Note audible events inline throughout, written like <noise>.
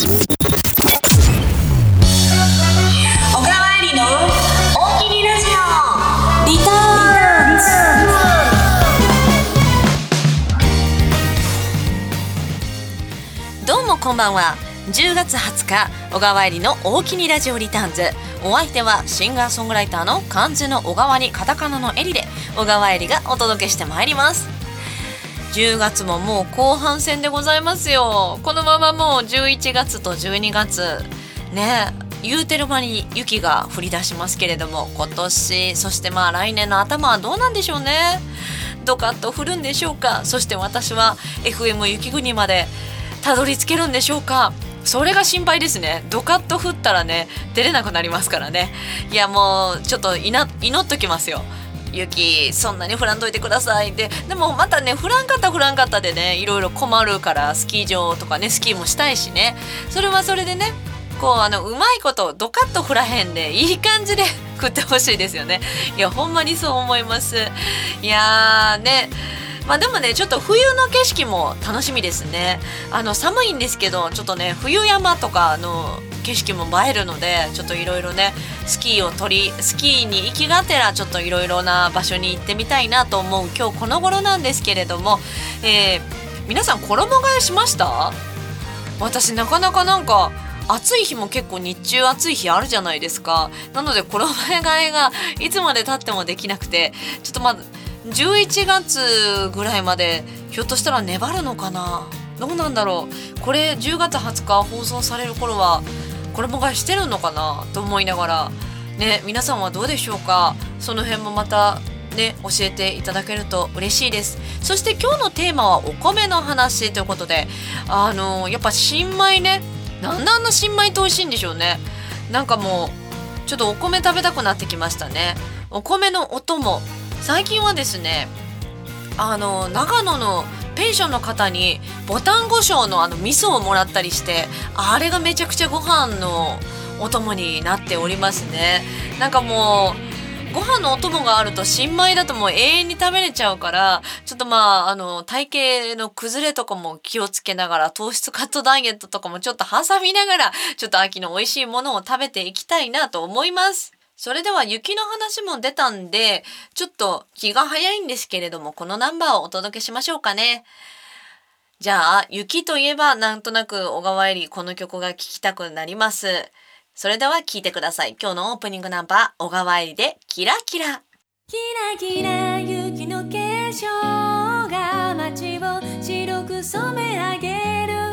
どうもこんばんは。10月20日小川えりの大喜利ラジオリターンズ。お相手はシンガーソングライターの漢字の小川にカタカナのエリで小川えりがお届けしてまいります。10月ももう後半戦でございますよ。このままもう11月と12月ね言うてる間に雪が降り出しますけれども今年そしてまあ来年の頭はどうなんでしょうね。ドカッと降るんでしょうか。そして私は FM 雪国までたどり着けるんでしょうか。それが心配ですね。ドカッと降ったらね出れなくなりますからね。いやもうちょっと祈っときますよ。雪そんなに降らんといてください。ででもまたね降らんかった降らんかったでねいろいろ困るからスキー場とかねスキーもしたいしね。それはそれでねこうあのうまいことドカッと降らへんでいい感じで <laughs> 食ってほしいですよね。いやほんまにそう思います。いやーね。まあでもねちょっと冬の景色も楽しみですね。あの寒いんですけどちょっとね冬山とかの景色も映えるのでちょっといろいろねスキーを取りスキーに行きがてらちょっといろいろな場所に行ってみたいなと思う今日この頃なんですけれども、えー、皆さん衣替えしました？私なかなかなんか暑い日も結構日中暑い日あるじゃないですか。なので衣替えがいつまでたってもできなくてちょっとまあ11月ぐらいまでひょっとしたら粘るのかな？どうなんだろう？これ10月20日放送される頃は衣替えしてるのかな？と思いながらね皆さんはどうでしょうか？その辺もまたね教えていただけると嬉しいです。そして今日のテーマはお米の話ということであのやっぱ新米ねなんであんな新米って美味しいんでしょうね？なんかもうちょっとお米食べたくなってきましたね。お米のお供最近はですねあの長野のペンションの方にボタン胡椒のあの味噌をもらったりしてあれがめちゃくちゃご飯のお供になっておりますねなんかもうご飯のお供があると新米だともう永遠に食べれちゃうからちょっとまああの体型の崩れとかも気をつけながら糖質カットダイエットとかもちょっと挟みながらちょっと秋の美味しいものを食べていきたいなと思います。それでは雪の話も出たんで、ちょっと気が早いんですけれども、このナンバーをお届けしましょうかね。じゃあ、雪といえばなんとなく小川えりこの曲が聴きたくなります。それでは聴いてください。今日のオープニングナンバー、小川えりでキラキラ。キラキラ雪の化粧が街を白く染め上げる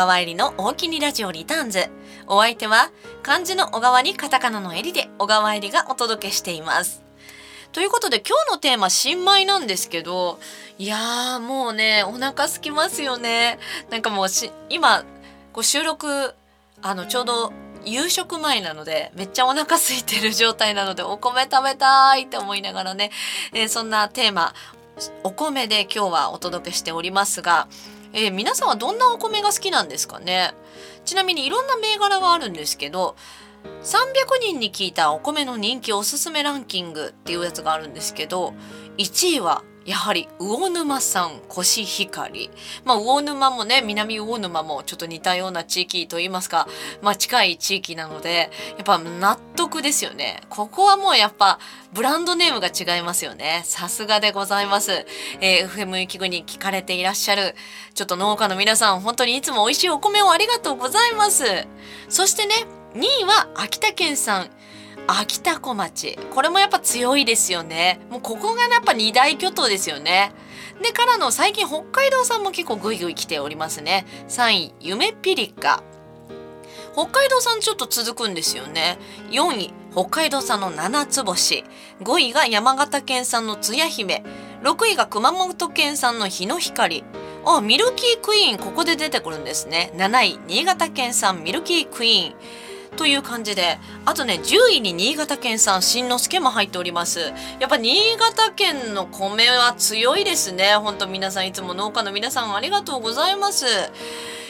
川入りの大きにラジオリターンズ。お相手は漢字の小川にカタカナの襟で小川入りがお届けしています。ということで今日のテーマ新米なんですけどいやーもうねお腹空きますよね。なんかもうし今こう収録あのちょうど夕食前なのでめっちゃお腹空いてる状態なのでお米食べたいって思いながらね、えーそんなテーマお米で今日はお届けしておりますが、えー皆さんはどんなお米が好きなんですかね？ちなみにいろんな銘柄があるんですけど300人に聞いたお米の人気おすすめランキングっていうやつがあるんですけど1位はやはり魚沼産コシヒカリ。まあ魚沼もね、南魚沼もちょっと似たような地域といいますか、まあ近い地域なので、やっぱ納得ですよね。ここはもうやっぱブランドネームが違いますよね。さすがでございます。えー FM 雪国聞かれていらっしゃる、ちょっと農家の皆さん、本当にいつも美味しいお米をありがとうございます。そしてね、2位は秋田県産。秋田小町。これもやっぱ強いですよね。もうここがやっぱ二大巨頭ですよね。でからの最近北海道産も結構グイグイ来ておりますね。3位夢ピリカ。北海道産ちょっと続くんですよね。4位北海道産の七つ星。5位が山形県産のつや姫。6位が熊本県産の日の光。あミルキークイーンここで出てくるんですね。7位新潟県産ミルキークイーン。という感じであとね10位に新潟県産新之助も入っております。やっぱ新潟県の米は強いですね。ほんと皆さんいつも農家の皆さんありがとうございます。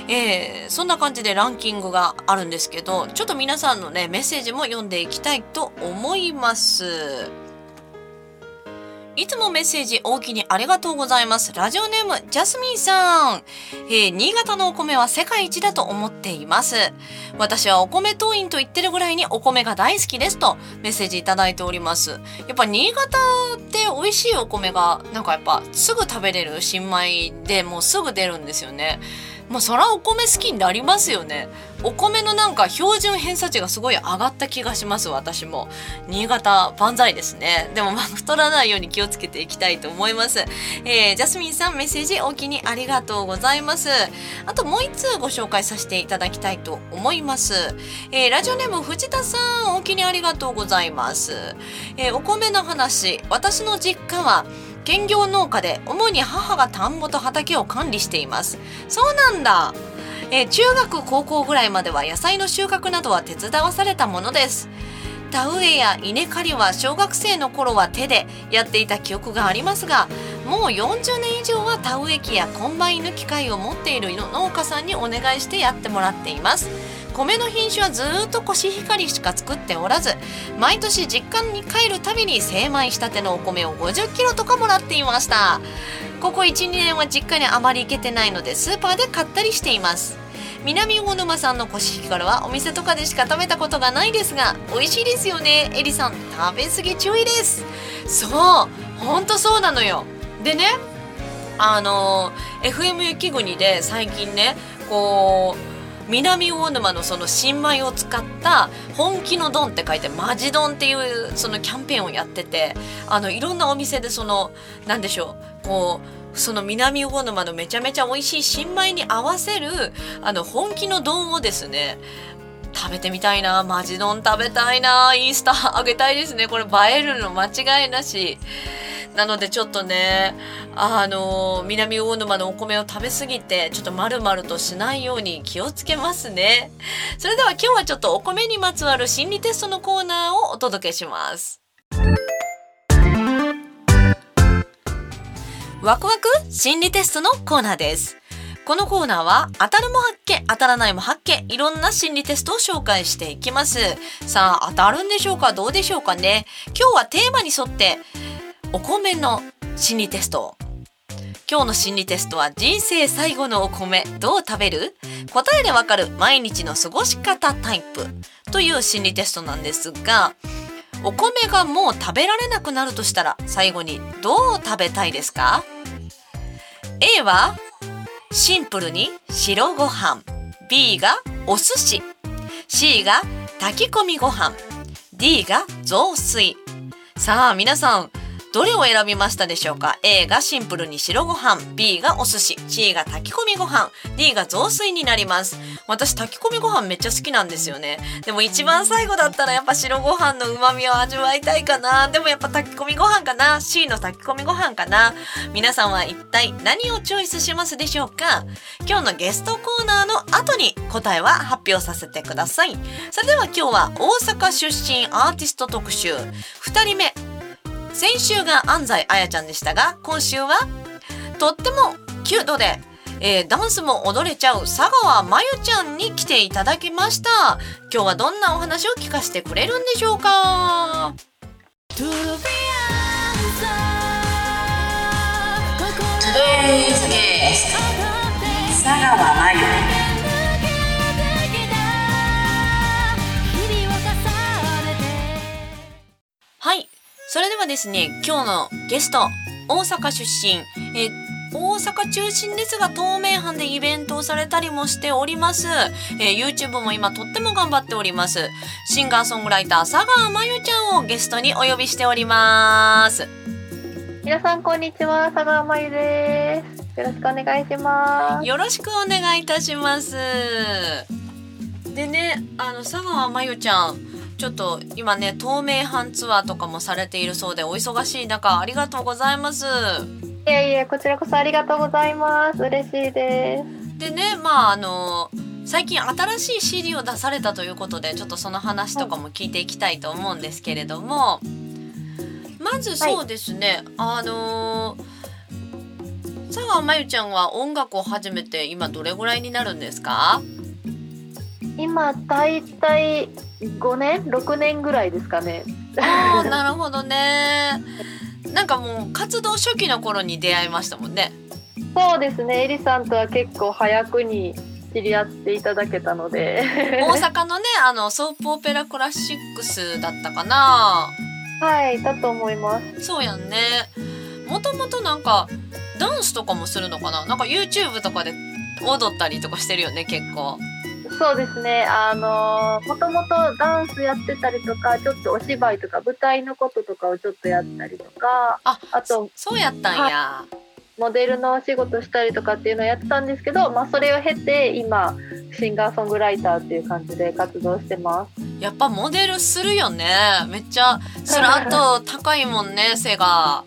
えーそんな感じでランキングがあるんですけどちょっと皆さんのねメッセージも読んでいきたいと思います。いつもメッセージ大きにありがとうございます。ラジオネーム、ジャスミンさん。えー新潟のお米は世界一だと思っています。私はお米党員と言ってるぐらいにお米が大好きですとメッセージいただいております。やっぱ新潟って美味しいお米がなんかやっぱすぐ食べれる新米でもうすぐ出るんですよね。まあそらお米好きになりますよね。お米のなんか標準偏差値がすごい上がった気がします私も。新潟万歳ですね。でもまあ太らないように気をつけていきたいと思います。えージャスミンさんメッセージお気にありがとうございます。あともう一通ご紹介させていただきたいと思います。えーラジオネーム藤田さんお気にありがとうございます。えーお米の話私の実家は兼業農家で主に母が田んぼと畑を管理しています。そうなんだ、え中学高校ぐらいまでは野菜の収穫などは手伝わされたものです。田植えや稲刈りは小学生の頃は手でやっていた記憶がありますがもう40年以上は田植え機やコンバインの機械を持っている農家さんにお願いしてやってもらっています。米の品種はずっとコシヒカリしか作っておらず毎年実家に帰るたびに精米したてのお米を50キロとかもらっていました。ここ12年は実家にあまり行けてないのでスーパーで買ったりしています。南魚沼産のコシヒカリはお店とかでしか食べたことがないですが美味しいですよね。エリさん食べ過ぎ注意です。そうほんとそうなのよ。でねあの FM 雪国で最近ねこう南魚沼のその新米を使った本気の丼って書いてマジ丼っていうそのキャンペーンをやっててあのいろんなお店でそのなんでしょうこうその南魚沼のめちゃめちゃ美味しい新米に合わせるあの本気の丼をですね食べてみたいなマジ丼食べたいなインスタ上げたいですね。これ映えるの間違いなし。なのでちょっとねあの南魚沼のお米を食べ過ぎてちょっと丸々としないように気をつけますね。それでは今日はちょっとお米にまつわる心理テストのコーナーをお届けします。ワクワク？心理テストのコーナーです。このコーナーは当たるも発見当たらないも発見いろんな心理テストを紹介していきます。さあ当たるんでしょうか？どうでしょうかね？今日はテーマに沿ってお米の心理テスト。今日の心理テストは人生最後のお米。どう食べる？答えでわかる。毎日の過ごし方タイプ。という心理テストなんですがお米がもう食べられなくなるとしたら最後にどう食べたいですか？A はシンプルに白ご飯。B がお寿司。C が炊き込みご飯。D が雑炊。さあ皆さんどれを選びましたでしょうか？A がシンプルに白ご飯。B がお寿司。C が炊き込みご飯。D が雑炊になります。私炊き込みご飯めっちゃ好きなんですよね。でも一番最後だったらやっぱ白ご飯の旨味を味わいたいかな。でもやっぱ炊き込みご飯かな。C の炊き込みご飯かな。皆さんは一体何をチョイスしますでしょうか？今日のゲストコーナーの後に答えは発表させてください。それでは今日は大阪出身アーティスト特集。2人目先週が安西彩ちゃんでしたが今週はとってもキュートで、えーダンスも踊れちゃう佐川真由ちゃんに来ていただきました。今日はどんなお話を聞かせてくれるんでしょうか？佐川真由。はい。それではですね、今日のゲスト、大阪出身、えー大阪中心ですが、東名阪でイベントをされたりもしております。えー YouTube も今とっても頑張っております。シンガーソングライター、佐川真由ちゃんをゲストにお呼びしております。皆さんこんにちは佐川真由ですよろしくお願いしますよろしくお願いいたします。でね、あの佐川真由ちゃん、ちょっと今ね東名阪ツアーとかもされているそうでお忙しい中ありがとうございます。いやいやこちらこそありがとうございます嬉しいですでね、まああの最近新しい CD を出されたということでちょっとその話とかも聞いていきたいと思うんですけれども、まずそうですね、あの佐川真由ちゃんは音楽を始めて今どれぐらいになるんですか？今だいたい5年6年ぐらいですかねあーなるほどね。なんかもう活動初期の頃に出会いましたもんね。そうですねエリさんとは結構早くに知り合っていただけたので大阪のねあのソープオペラクラシックスだったかな。はいだと思いますそうやんね。もともとなんかダンスとかもするのかな？なんか YouTube とかで踊ったりとかしてるよね結構。そうですねあのもともとダンスやってたりとかちょっとお芝居とか舞台のこととかをちょっとやったりとかああとそうやったんや。モデルのお仕事したりとかっていうのをやってたんですけど、まあ、それを経て今シンガーソングライターっていう感じで活動してますやっぱモデルするよね。めっちゃスラッと <laughs> 高いもんね背が。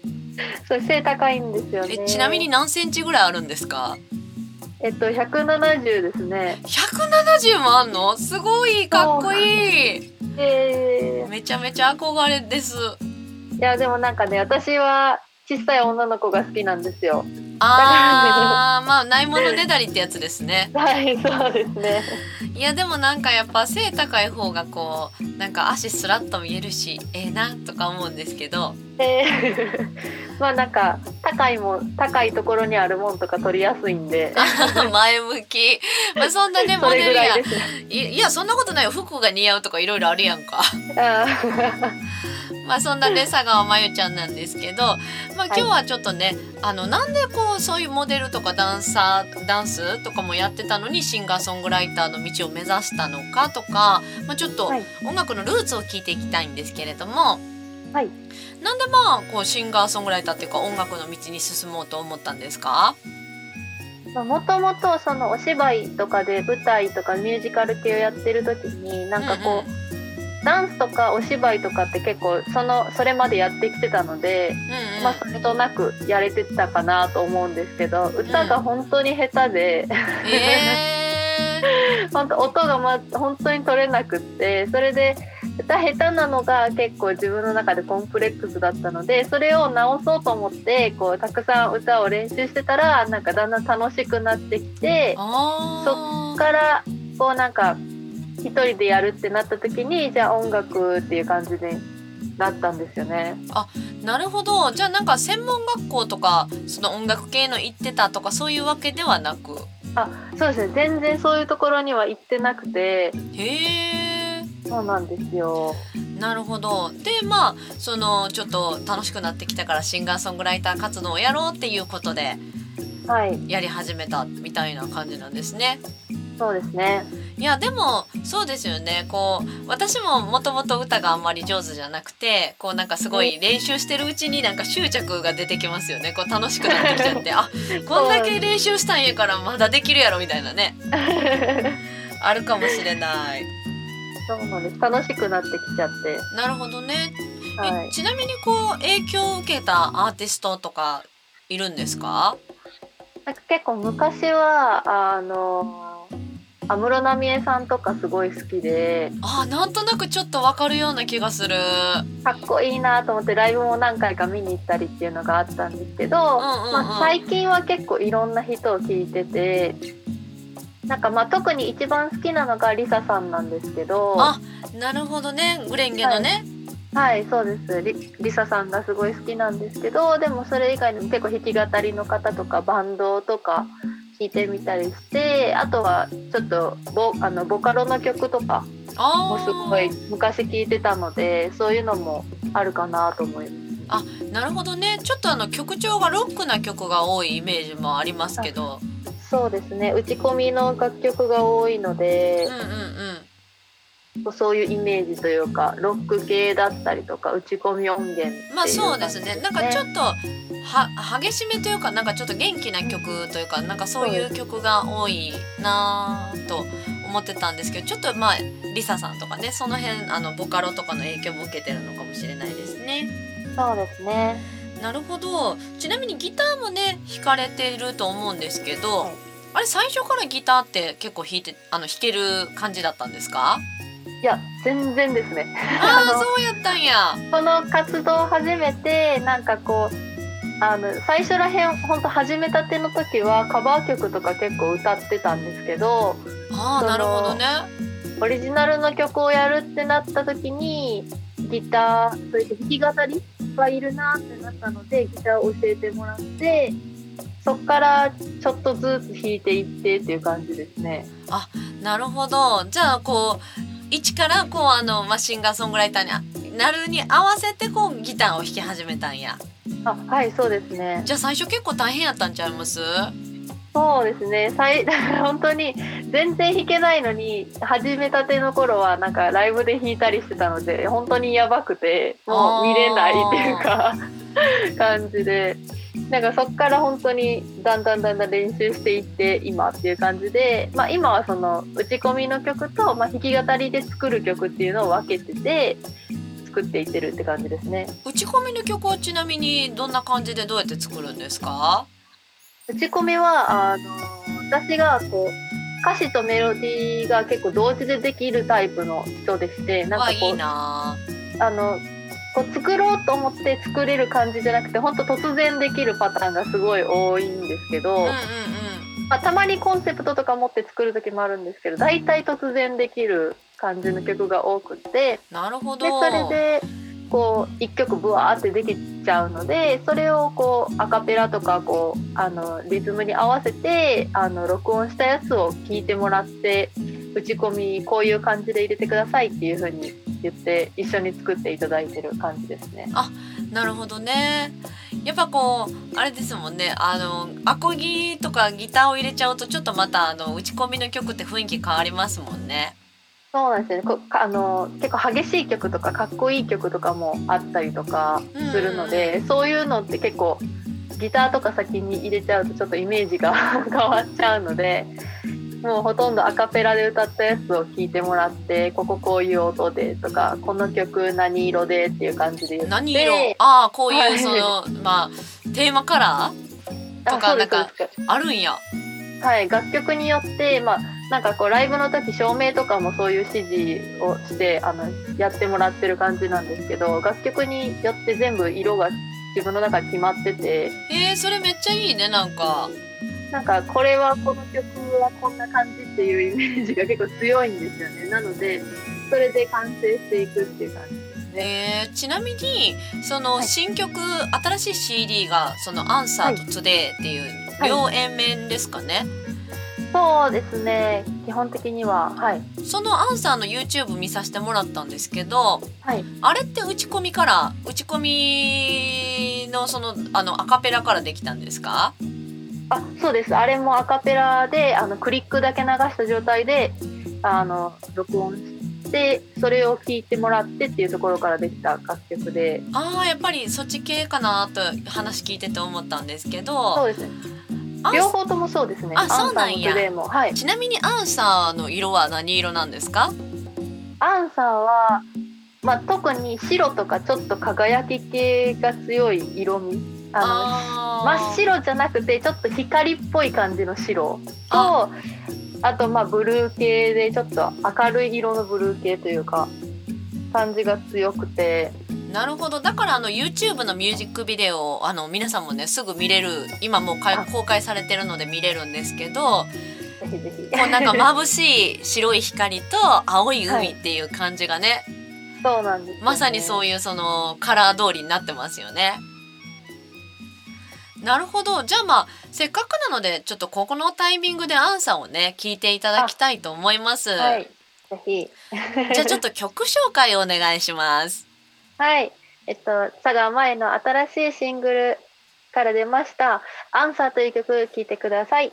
それ背高いんですよねえちなみに何センチぐらいあるんですか？えっと170ですね。170もあんの？すごいかっこいい。えめちゃめちゃ憧れです。ー、いやでもなんかね私は小さい女の子が好きなんですよあーまあないものねだりってやつですね。<laughs> はいそうですね。いやでもなんかやっぱ背高い方がこうなんか足スラッと見えるしええなとか思うんですけど。えー <laughs> まあなんか高いもん高いところにあるもんとか取りやすいんで。<laughs> 前向き。まあそんなねモデルやらいですね。いいやそんなことないよ。服が似合うとかいろいろあるやんか。あまあそんなね佐川真由ちゃんなんですけど、まあ、今日はちょっとね、あのなんでこうそういうモデルとかダンサーダンスとかもやってたのにシンガーソングライターの道を目指したのかとか、まあ、ちょっとはい。音楽のルーツを聞いていきたいんですけれども、はい。なんでまあこうシンガーソングライターっていうか音楽の道に進もうと思ったんですか？もともとそのお芝居とかで舞台とかミュージカル系をやってる時になんかこう、ダンスとかお芝居とかって結構そのそれまでやってきてたので、うんうん。まあそれとなくやれてたかなと思うんですけど歌が本当に下手で、え <laughs> 本当音がま本当に取れなくってそれで歌下手なのが結構自分の中でコンプレックスだったのでそれを直そうと思ってこうたくさん歌を練習してたらなんかだんだん楽しくなってきてそっからこうなんか一人でやるってなった時にじゃあ音楽っていう感じになったんですよね。なるほど。じゃあなんか専門学校とかその音楽系の行ってたとかそういうわけではなく？あそうですね。全然そういうところには行ってなくて。へえ。そうなんですよ。なるほど。でまあそのちょっと楽しくなってきたからシンガーソングライター活動をやろうっていうことではい。やり始めたみたいな感じなんですね。そうですね。いやでもそうですよね。こう私ももともと歌があんまり上手じゃなくてこうなんかすごい練習してるうちになんか執着が出てきますよね。こう楽しくなってきちゃって。あこんだけ練習したんやからまだできるやろみたいなね。あるかもしれない。そうなんです。楽しくなってきちゃって。なるほどね、はい。えちなみにこう影響を受けたアーティストとかいるんですか？なんか結構昔はあの安室奈美恵さんとかすごい好きで。あなんとなくちょっとわかるような気がする。かっこいいなと思ってライブも何回か見に行ったりっていうのがあったんですけど、うんうんうんまあ、最近は結構いろんな人を聞いててなんかまあ特に一番好きなのがリサさんなんですけど。あなるほどね。グレンゲのね、はい。そうです。リリサさんがすごい好きなんですけどでもそれ以外にも結構弾き語りの方とかバンドとか弾いてみたりしてあとはちょっとボあのボカロの曲とかあもすごい昔聞いてたのでそういうのもあるかなと思います。なるほどね。ちょっとあの曲調がロックな曲が多いイメージもありますけど。そうですね。打ち込みの楽曲が多いのでうん、うんうんそういうイメージというかロック系だったりとか打ち込み音源っていうまあそうですね。なんかちょっとは激しめというかなんかちょっと元気な曲というかなんかそういう曲が多いなぁと思ってたんですけどちょっとまあリサさんとかねその辺あのボカロとかの影響も受けてるのかもしれないですね。そうですね。なるほど。ちなみにギターもね弾かれてると思うんですけど、はい。あれ最初からギターって結構弾いてあの弾ける感じだったんですか？いや全然ですねあ <laughs> あのそうやったんや。この活動を始めてなんかこうあの最初らへん本当始めたての時はカバー曲とか結構歌ってたんですけどああなるほどね。オリジナルの曲をやるってなった時にギターそれで弾き語りがいるなってなったのでギターを教えてもらってそっからちょっとずつ弾いていってっていう感じですね。なるほどじゃあこう一からこうあの、まあ、シンガーソングライターになるに合わせてこうギターを弾き始めたんや。あはいそうですね。じゃあ最初結構大変やったんちゃいます？そうですね。最 <laughs> 本当に全然弾けないのに始めたての頃はなんかライブで弾いたりしてたので本当にやばくてもう見れないっていうか <laughs> 感じでなんかそっから本当にだんだんだんだん練習していって今っていう感じで、まあ、今はその打ち込みの曲と、まあ、弾き語りで作る曲っていうのを分けてて作っていってるって感じですね。打ち込みの曲はちなみにどんな感じでどうやって作るんですか？打ち込みはあの私がこう歌詞とメロディーが結構同時でできるタイプの人でしてなんかこうはいいなあのこう作ろうと思って作れる感じじゃなくて本当突然できるパターンがすごい多いんですけど、うんうんうん。まあ、たまにコンセプトとか持って作る時もあるんですけど大体突然できる感じの曲が多くてなるほど。でそれでこう1曲ブワーってできちゃうのでそれをこうアカペラとかこうあのリズムに合わせてあの録音したやつを聞いてもらって打ち込みこういう感じで入れてくださいっていう風に言って一緒に作っていただいてる感じですね。あなるほどね。やっぱこうあれですもんね。あのアコギとかギターを入れちゃうとちょっとまたあの打ち込みの曲って雰囲気変わりますもんね。そうなんですよね。こかあの結構激しい曲とかかっこいい曲とかもあったりとかするので、そういうのって結構ギターとか先に入れちゃうとちょっとイメージが <laughs> 変わっちゃうのでもうほとんどアカペラで歌ったやつを聞いてもらってこここういう音でとかこの曲何色でっていう感じで言って。何色？ああこうはい。いうその、まあテーマカラー？とかなんかあるんや。はい、楽曲によって、まあ、なんかこうライブの時照明とかもそういう指示をしてあのやってもらってる感じなんですけど楽曲によって全部色が自分の中で決まってて。えー、それめっちゃいいねなんか。なんかこれはこの曲はこんな感じっていうイメージが結構強いんですよね。なのでそれで完成していくっていう感じですね。えー、ちなみにそのはい。新曲、新しい CD がその「アンサーと Today」っていうはい。両 A 面ですかね、そうですね。基本的にははい。そのアンサーの YouTube 見させてもらったんですけどはい。あれって打ち込みから打ち込みのそのあのアカペラからできたんですか？あそうです。あれもアカペラであのクリックだけ流した状態であの録音してそれを聞いてもらってっていうところからできた楽曲で。ああやっぱりそっち系かなと話聞いてて思ったんですけどそうですね両方ともそう。ですね。あそうなんや。アンサーもグレーもはい。ちなみにアンサーの色は何色なんですか？アンサーは、まあ、特に白とかちょっと輝き系が強い色味。あの真っ白じゃなくてちょっと光っぽい感じの白とあ。あとまあブルー系でちょっと明るい色のブルー系というか感じが強くてなるほど。だからあの YouTube のミュージックビデオをあの皆さんもねすぐ見れる今もう公開されてるので見れるんですけどぜひぜひ。こうなんか <laughs> 眩しい白い光と青い海っていう感じがね、そうなんですよね、まさにそういうそのカラー通りになってますよね。なるほど。じゃあまあせっかくなのでちょっとここのタイミングでアンサーをね聞いていただきたいと思います。はい。ぜひ。じゃあちょっと曲紹介をお願いします。はい。えっと佐賀前の新しいシングルから出ました「アンサーという曲聴いてください。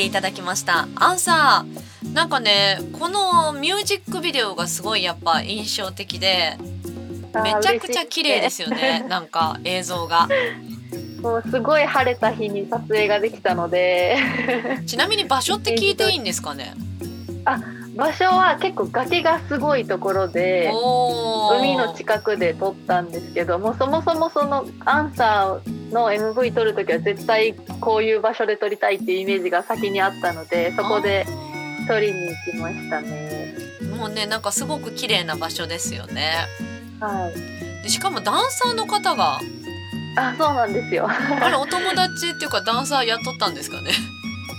ていただきました。アンサーなんかねこのミュージックビデオがすごいやっぱ印象的でめちゃくちゃ綺麗ですよね <laughs> なんか映像が。もうすごい晴れた日に撮影ができたので。<laughs> ちなみに場所って聞いていいんですかね？場場所は結構崖がすごいところで海の近くで撮ったんですけどもそもそもそのアンサーの MV 撮る時は絶対こういう場所で撮りたいっていうイメージが先にあったのでそこで撮りに行きましたね。もうねなんかすごく綺麗な場所ですよねはい、でしかもダンサーの方があそうなんですよ。あれお友達っていうかダンサー雇ったんですかね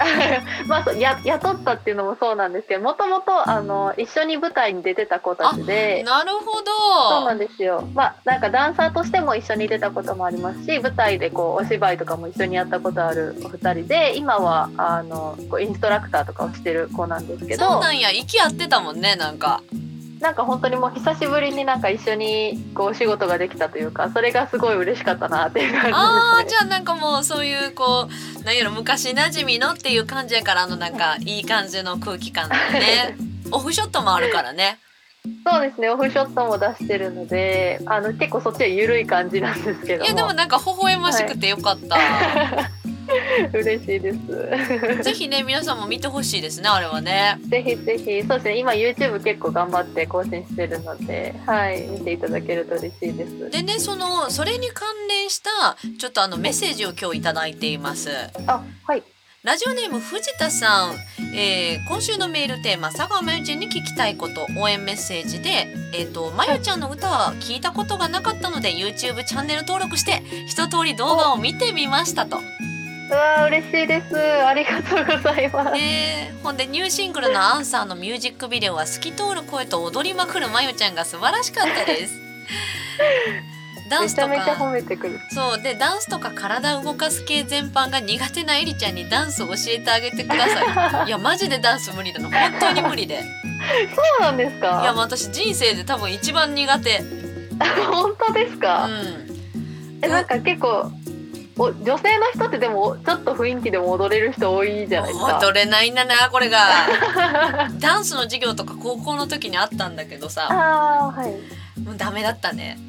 <laughs> まあや雇ったっていうのもそうなんですけどもともとあの一緒に舞台に出てた子たちで。なるほそうなんどですよ。まあなんかダンサーとしても一緒に出たこともありますし、舞台でこうお芝居とかも一緒にやったことあるお二人で、今はあのこうインストラクターとかをしてる子なんですけど、そうなんや。息合ってたもんねなんかなんか本当にもう久しぶりになんか一緒にこうお仕事ができたというか、それがすごい嬉しかったなっていう感じですね。あーじゃあなんかもうそういうこうなんやろ昔馴染みのっていう感じやからあのなんかいい感じの空気感だよね <laughs> オフショットもあるからねそうですね。オフショットも出してるので、あの結構そっちは緩い感じなんですけども。いやでもなんか微笑ましくてよかった、<laughs> <laughs> 嬉しいです。<laughs> ぜひね皆さんも見てほしいですねあれはねぜひぜひ、そうですね。今 YouTube 結構頑張って更新してるので、はい、見ていただけると嬉しいです。でねそのそれに関連したちょっとあのメッセージを今日いただいていますあ、はい。ラジオネーム藤田さん、えー今週のメールテーマ佐川真由ちゃんに聞きたいこと応援メッセージで、えー、とまゆちゃんの歌は聞いたことがなかったので YouTube チャンネル登録して一通り動画を見てみましたと。うわー嬉しいです。ありがとうございます。ねほんでニューシングルの「アンサー」のミュージックビデオは透き通る声と踊りまくるまゆちゃんが素晴らしかったです。<laughs> ダンスとか褒めてくる。そうでダンスとか体を動かす系全般が苦手なエリちゃんにダンスを教えてあげてください。<laughs> いやマジでダンス無理なの本当に無理で。そうなんですいやか。もう私人生で多分一番苦手。<laughs> 本当ですうか。ん。え、なんか結構。お女性の人ってでもちょっと雰囲気でも踊れる人多いじゃないですか。踊れないんだなこれが。<laughs> ダンスの授業とか高校の時にあったんだけどさ、ああはい。もうダメだったね。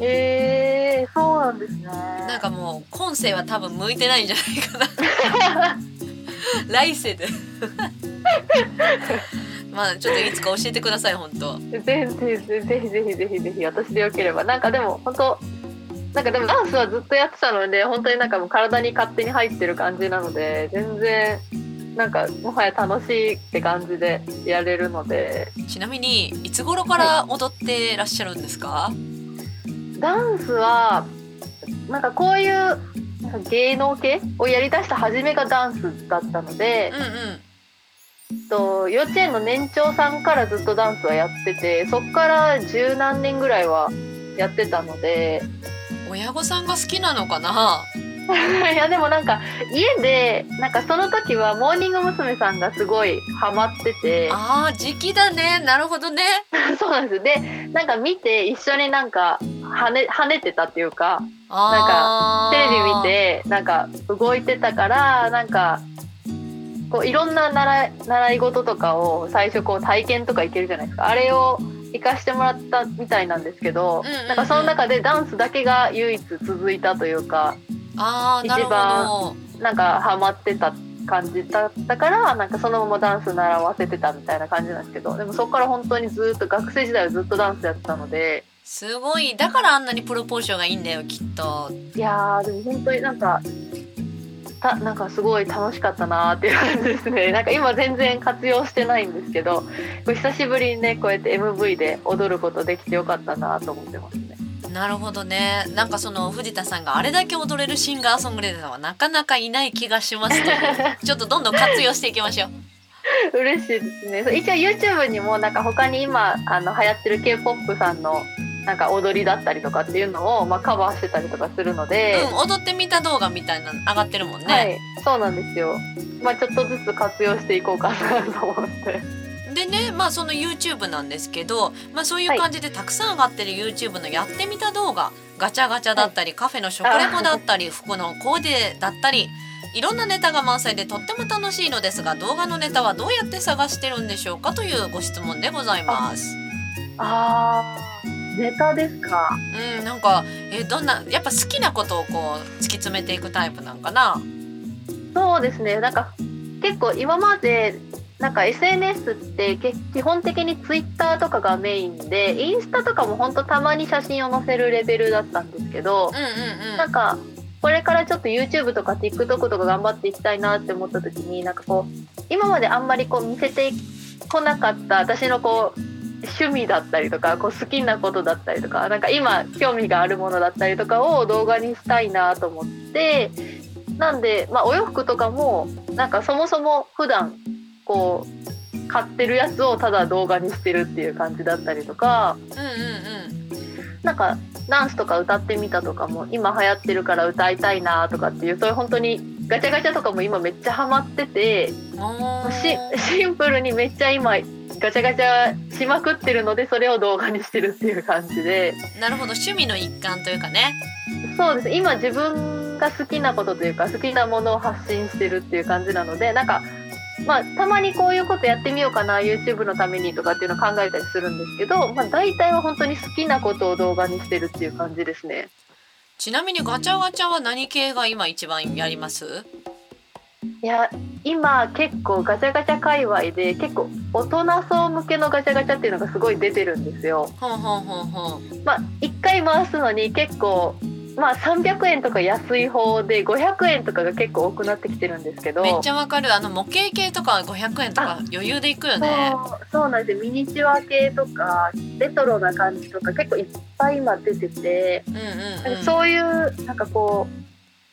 えー、そうなんですね。なんかもう今世は多分向いてないんじゃないかな。<laughs> 来世で。<laughs> まあちょっといつか教えてください本当。ぜひぜひぜひぜひぜひぜひ私でよければなんかでも本当なんかでもダンスはずっとやってたので本当になんかもう体に勝手に入ってる感じなので全然なんかもはや楽しいって感じでやれるのでちなみにいつ頃から踊ってらっしゃるんですか？ダンスはなんかこういう芸能系をやりだした初めがダンスだったのでうん、うん。と幼稚園の年長さんからずっとダンスはやっててそっから十何年ぐらいはやってたので親御さんが好きなのかな？<laughs> いやでもなんか家でなんかその時はモーニング娘。さんがすごいハマっててああ時期だね。なるほどね。<laughs> そうなんですでなんか見て一緒になんか跳ね跳ねてたっていうかあテレビ見てなんか動いてたからなんかこういろんな習い習い事とかを最初こう体験とかいけるじゃないですかあれを行かしてもらったみたいなんですけど、うんうんうんなんかその中でダンスだけが唯一続いたというかああなるほど。なんかハマってた感じだったからなんかそのままダンス習わせてたみたいな感じなんですけどでもそこから本当にずっと学生時代はずっとダンスやってたのですごいだからあんなにプロポーションがいいんだよきっと。いやーでも本当になんかたなんかすごい楽しかったなーっていう感じですね <laughs> なんか今全然活用してないんですけど久しぶりにねこうやって MV で踊ることできてよかったなと思ってますねなるほどね。なんかその藤田さんがあれだけ踊れるシンガーソングライターはなかなかいない気がしますというちょっとどんどん活用していきましょう。嬉しいですね一応 YouTube にもなんか他に今あの流行ってる K-POP さんのなんか踊りだったりとかっていうのを、まあ、カバーしてたりとかするので、うん踊ってみた動画みたいなの上がってるもんね。はいそうなんですよ。まあちょっとずつ活用していこうかなと思って。でねまあその YouTube なんですけど、まあ、そういう感じでたくさん上がってる YouTube のやってみた動画ガチャガチャだったり、カフェの食レポだったり服のコーデだったりいろんなネタが満載でとっても楽しいのですが動画のネタはどうやって探してるんでしょうかというご質問でございます。あーネタですか？うんなんかえどんなやっぱ好きなことをこう突き詰めていくタイプなんかな？そうですね。なんか結構今までなんか SNS ってけ基本的に Twitter とかがメインでインスタとかもほんとたまに写真を載せるレベルだったんですけど、うんうんうん。なんかこれからちょっと YouTube とか TikTok とか頑張っていきたいなって思った時になんかこう今まであんまりこう見せてこなかった私のこう趣味だったりとかこう好きなことだったりとかなんか今興味があるものだったりとかを動画にしたいなと思ってなんで、まあ、お洋服とかもなんかそもそも普段こう買ってるやつをただ動画にしてるっていう感じだったりとかうんうんなんかダンスとか歌ってみたとかも今流行ってるから歌いたいなとかっていうそういう本当にガチャガチャとかも今めっちゃハマっててシンプルにめっちゃ今ガチャガチャしまくってるのでそれを動画にしてるっていう感じで。なるほど趣味の一環というかね。そうです。今自分が好きなことというか好きなものを発信してるっていう感じなのでなんかまあたまにこういうことやってみようかな YouTube のためにとかっていうのを考えたりするんですけど、まあ、大体は本当に好きなことを動画にしてるっていう感じですね。ちなみにガチャガチャは何系が今一番やります？いや今結構ガチャガチャ界隈で結構大人層向けのガチャガチャっていうのがすごい出てるんですよ。まあ1回回すのに結構まあ300円とか安い方で500円とかが結構多くなってきてるんですけど。めっちゃわかる。あの模型系とか500円とか余裕でいくよね。そうそうなんです。よミニチュア系とかレトロな感じとか結構いっぱい今出てて、うんうんうんかそういうなんかこう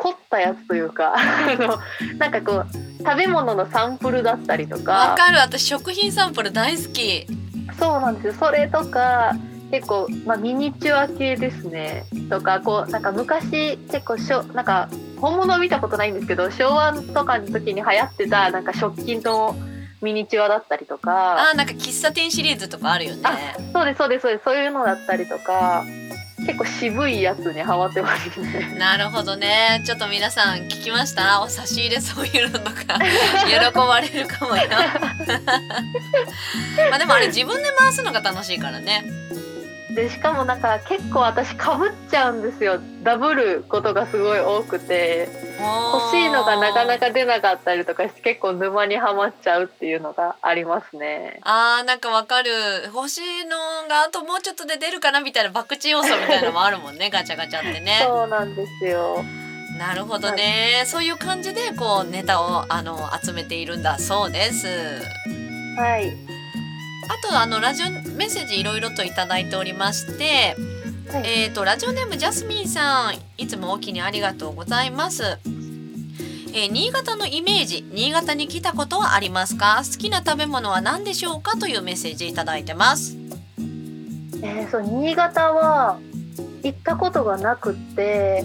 凝ったやつというかあのなんかこう食べ物のサンプルだったりとわかかる。私食品サンプル大好き。そうなんです。よそれとか結構、まあ、ミニチュア系ですね。とかこうなんか昔結構しょなんか本物を見たことないんですけど昭和とかの時に流行ってたなんか食器のミニチュアだったりとか。あーなんか喫茶店シリーズとかあるよね。あそうですそうですそうです。そういうのだったりとか結構渋いやつにハマってますね。なるほどね。ちょっと皆さん聞きました？お差し入れそういうのとか。<laughs> 喜ばれるかもよ。<laughs> まあでもあれ自分で回すのが楽しいからねでしかもなんか結構私かぶっちゃうんですよ。ダブることがすごい多くて。欲しいのがなかなか出なかったりとかして結構沼にはまっちゃうっていうのがありますね。あーなんかわかる。欲しいのがあともうちょっとで出るかなみたいな博打要素みたいなのもあるもんね <laughs> ガチャガチャってね。そうなんですよ。なるほどね、そういう感じでこうネタをあの集めているんだそうです。はい。あとあのラジオメッセージいろいろといただいておりまして、はいえっ、とラジオネームジャスミンさんいつもおきにありがとうございます。えー新潟のイメージ新潟に来たことはありますか？好きな食べ物は何でしょうか？というメッセージいただいてます。えー、そう新潟は行ったことがなくって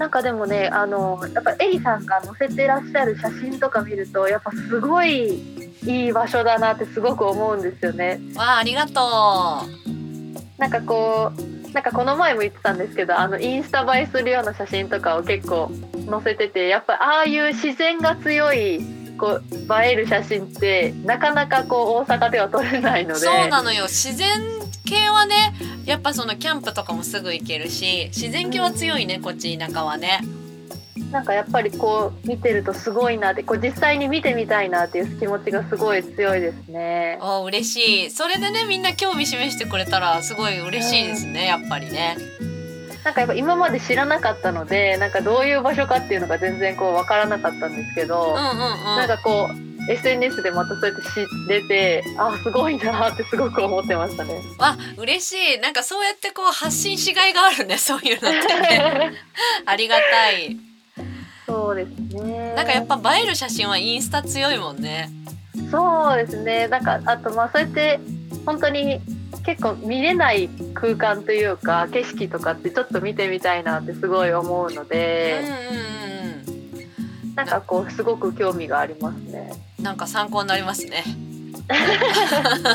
なんかでもねあのやっぱエリさんが載せてらっしゃる写真とか見るとやっぱすごいいい場所だなってすごく思うんですよね。わあありがとなんかこうなんかこの前も言ってたんですけどあのインスタ映えするような写真とかを結構載せててやっぱああいう自然が強いこう映える写真ってなかなかこう大阪では撮れないのうで。そうなのよ。自然系はねやっぱそのキャンプとかもすぐ行けるし自然系は強いねこっち田舎はね。なんかやっぱりこう見てるとすごいなってこう実際に見てみたいなっていう気持ちがすごい強いですね。お嬉しい。それでねみんな興味示してくれたらすごい嬉しいですねやっぱりねなんかやっぱ今まで知らなかったのでなんかどういう場所かっていうのが全然こう分からなかったんですけど、うんうんうんなんかこう SNS でまたそうやって知れてあすごいなってすごく思ってましたね。わ嬉しいなんかそうやってこう発信しがいがあるね <laughs> そういうのってね <laughs> ありがたいそうですね。なんかやっぱ映える写真はインスタ強いもんねそうですね。なんかあとまあそうやって本当に結構見れない空間というか景色とかってちょっと見てみたいなってすごい思うのうんで、うんなんかこうすごく興味がありますね。うんなんか参考になりますね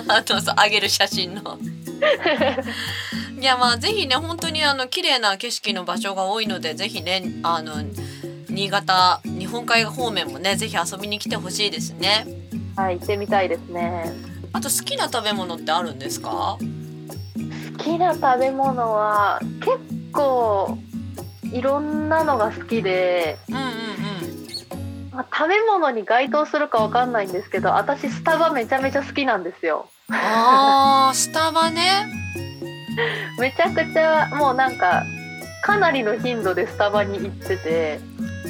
あと <laughs> そう上げる写真のいやまあぜひね本当にあの綺麗な景色の場所が多いのでぜひねあの新潟日本海方面もねぜひ遊びに来てほしいですねはい、行ってみたいですね。あと好きな食べ物ってあるんですか？好きな食べ物は結構いろんなのが好きで、うんうんまあ、食べ物に該当するかわかんないんですけど私スタバめちゃめちゃ好きなんですよ。あー <laughs> スタバね。めちゃくちゃもうなんかかなりの頻度でスタバに行ってて。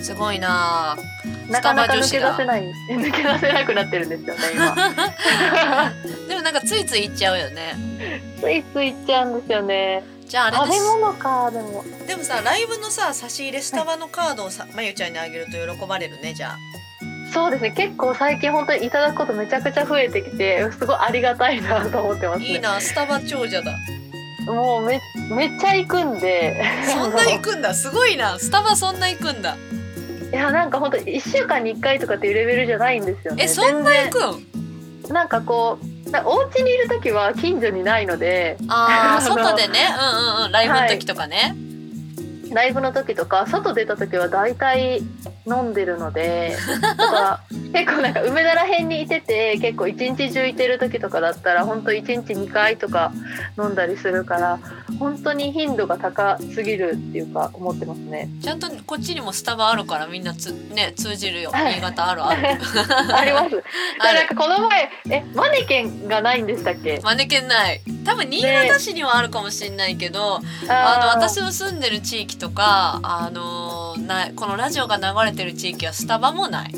すごいななかなか抜け出せない。抜け出せなくなってるんですよね今。<laughs> でもなんかついつい行っちゃうよね。ついつい行っちゃうんですよね。じゃああれ食べ物かでも。でもさライブのさ差し入れスタバのカードをさまゆちゃんにあげると喜ばれるねじゃあ。そうですね。結構最近本当にいただくことめちゃくちゃ増えてきてすごいありがたいなと思ってますね。いいなスタバ長者だ。もうめめっちゃ行くんで。そんな行くんだ。すごいな。スタバそんな行くんだ。いやなんか本当1週間に1回とかっていうレベルじゃないんですよね。えそんな行くん全然。なんかこうなお家にいる時は近所にないので。あー <laughs> あの外でね。うんうんうん。ライブの時とかね、ライブの時とか外出た時は大体飲んでるので <laughs> だから結構なんか梅田ら辺にいてて結構一日中いてる時とかだったら本当一日2回とか飲んだりするから本当に頻度が高すぎるっていうか思ってますね。ちゃんとこっちにもスタバあるからみんなつね通じるよはい新潟あるある <laughs> あります。<laughs> なんかこの前えマネケンがないんでしたっけ？マネケンない多分新潟市にはあるかもしれないけど、あのあー私の住んでる地域とかあのないこのラジオが流れてる地域はスタバもない。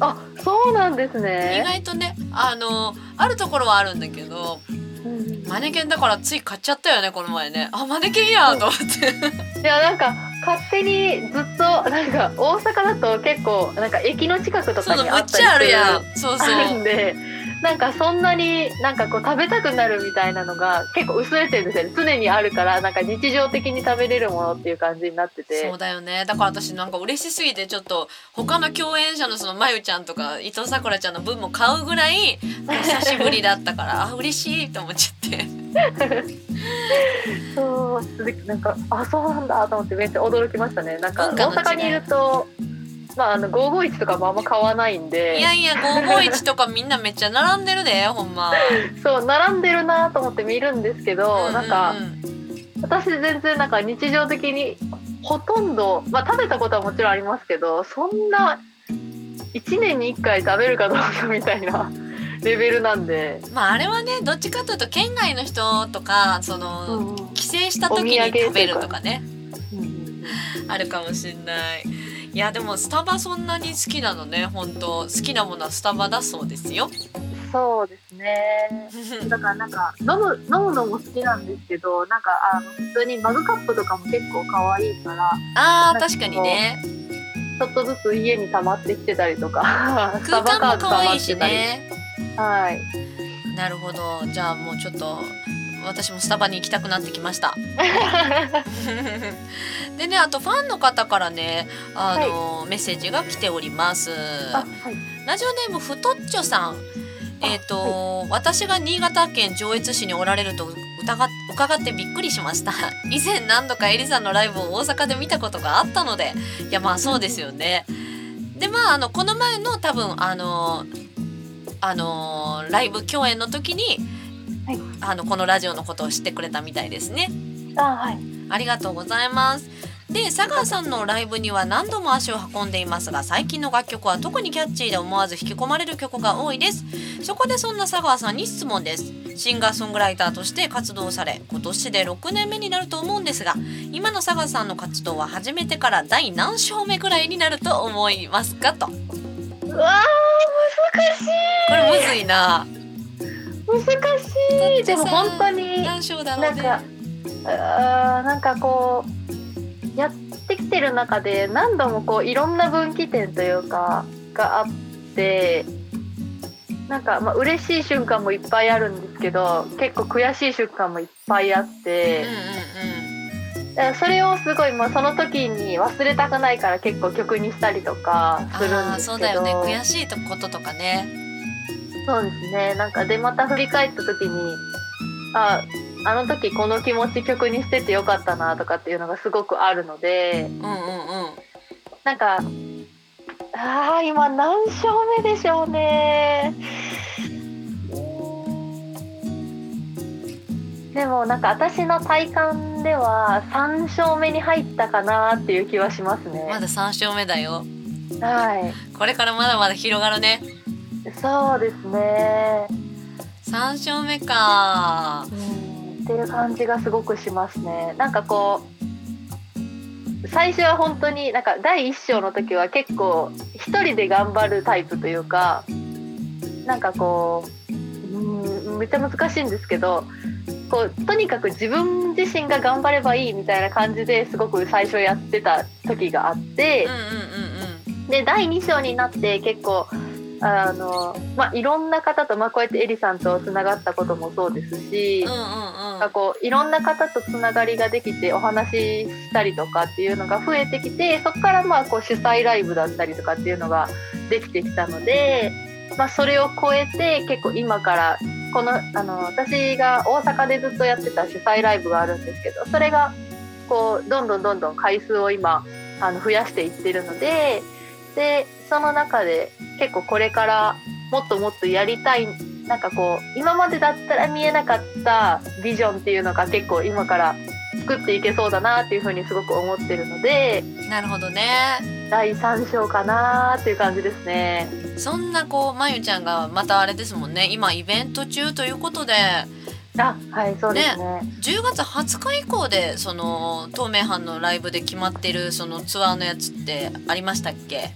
あそうなんです意ね。外とねあのあるところはあるんだけどうんマネケンだからつい買っちゃったよねこの前ね。あマネケンやと思って。いやなんか勝手にずっとなんか大阪だと結構なんか駅の近くとかにあったりするやん。そうそあるうんでなんかそんなになんかこう食べたくなるみたいなのが結構薄れてるんですよね。常にあるからなんか日常的に食べれるものっていう感じになってて。そうだよね。だから私なんか嬉しすぎてちょっと他の共演者のそのまゆちゃんとか伊藤さくらちゃんの分も買うぐらい久しぶりだったから <laughs> あ嬉しいと思っちゃって。そうでなんかあそうなんだと思ってめっちゃ驚きましたね。なんか大阪にいるとまああの551とかもあんま買わないんで。いやいや551とかみんなめっちゃ並んでるで <laughs> ほんま。そう並んでるなと思って見るんですけど、なんかううん。私全然なんか日常的にほとんど、まあ、食べたことはもちろんありますけどそんな1年に1回食べるかどうかみたいな <laughs> レベルなんで、まああれはねどっちかというと県外の人とかその、帰省した時に食べるとかね。うん <laughs> あるかもしんないいやでもスタバそんなに好きなのね。本当好きなものはスタバだそうですよ。そうですね。<laughs> だからなんか飲む飲むのも好きなんですけどなんかあの普通にマグカップとかも結構可愛いからあー確かにね。ちょっとずつ家に溜まってきてたりとかスタ <laughs> 空間も可愛いしね。はい。なるほど。じゃあもうちょっと私もスタバに行きたくなってきました。<laughs> でねあとファンの方からねあの、メッセージが来ております。あはい。ラジオネームふとっちょさん。えっ、と、私が新潟県上越市におられると疑っ伺ってびっくりしました。<laughs> 以前何度かエリさんのライブを大阪で見たことがあったので。いやまあそうですよね。でまああのこの前の多分あのあのライブ共演の時に、はいあのこのラジオのことを知ってくれたみたいですね。あはい。ありがとうございます。で佐川さんのライブには何度も足を運んでいますが最近の楽曲は特にキャッチーで思わず引き込まれる曲が多いです。そこでそんな佐川さんに質問です。シンガーソングライターとして活動され今年で6年目になると思うんですが今の佐川さんの活動は始めてから第何章目ぐらいになると思いますかと。こうわー難しい。れむずいな難しい。でも本当に何章だろうんね。なかあーなんかこうやってきてる中で何度もこういろんな分岐点というかがあってなんかまあ嬉しい瞬間もいっぱいあるんですけど結構悔しい瞬間もいっぱいあってそれをすごいまあその時に忘れたくないから結構曲にしたりとかするんああですけど。そうだよね。悔しいこととかねそうですね。なんかでまた振り返った時にああの時この気持ち曲にしててよかったなとかっていうのがすごくあるのでうんうんうんなんかあー今何章目でしょうね。でもなんか私の体感では3章目に入ったかなっていう気はしますね。まだ3章目だよ。はい。これからまだまだ広がるねそうですね。3勝目か。うん。っていう感じがすごくしますね。なんかこう最初は本当になんか第一章の時は結構一人で頑張るタイプというかなんかこううんめっちゃ難しいんですけどこうとにかく自分自身が頑張ればいいみたいな感じですごく最初やってた時があってうんうんうんで第2章になって結構あの、まあ、いろんな方と、まあ、こうやってエリさんとつながったこともそうですし、うんうんうん。こういろんな方とつながりができてお話ししたりとかっていうのが増えてきてそこからまあこう主催ライブだったりとかっていうのができてきたので、まあ、それを超えて結構今からこのあの私が大阪でずっとやってた主催ライブがあるんですけどそれがこうどんどんどんどん回数を今あの増やしていってるのででその中で結構これからもっともっとやりたいなんかこう今までだったら見えなかったビジョンっていうのが結構今から作っていけそうだなっていうふうにすごく思ってるのでなるほどね第3章かなっていう感じですね。そんなこうまゆちゃんがまたあれですもんね今イベント中ということであはいそうですね。10月20日以降でその透明版のライブで決まってるそのツアーのやつってありましたっけ？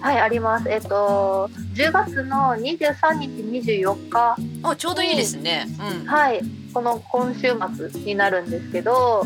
はいあります。えっと10月の23日24日あちょうどいいですね。うん。はいこの今週末になるんですけど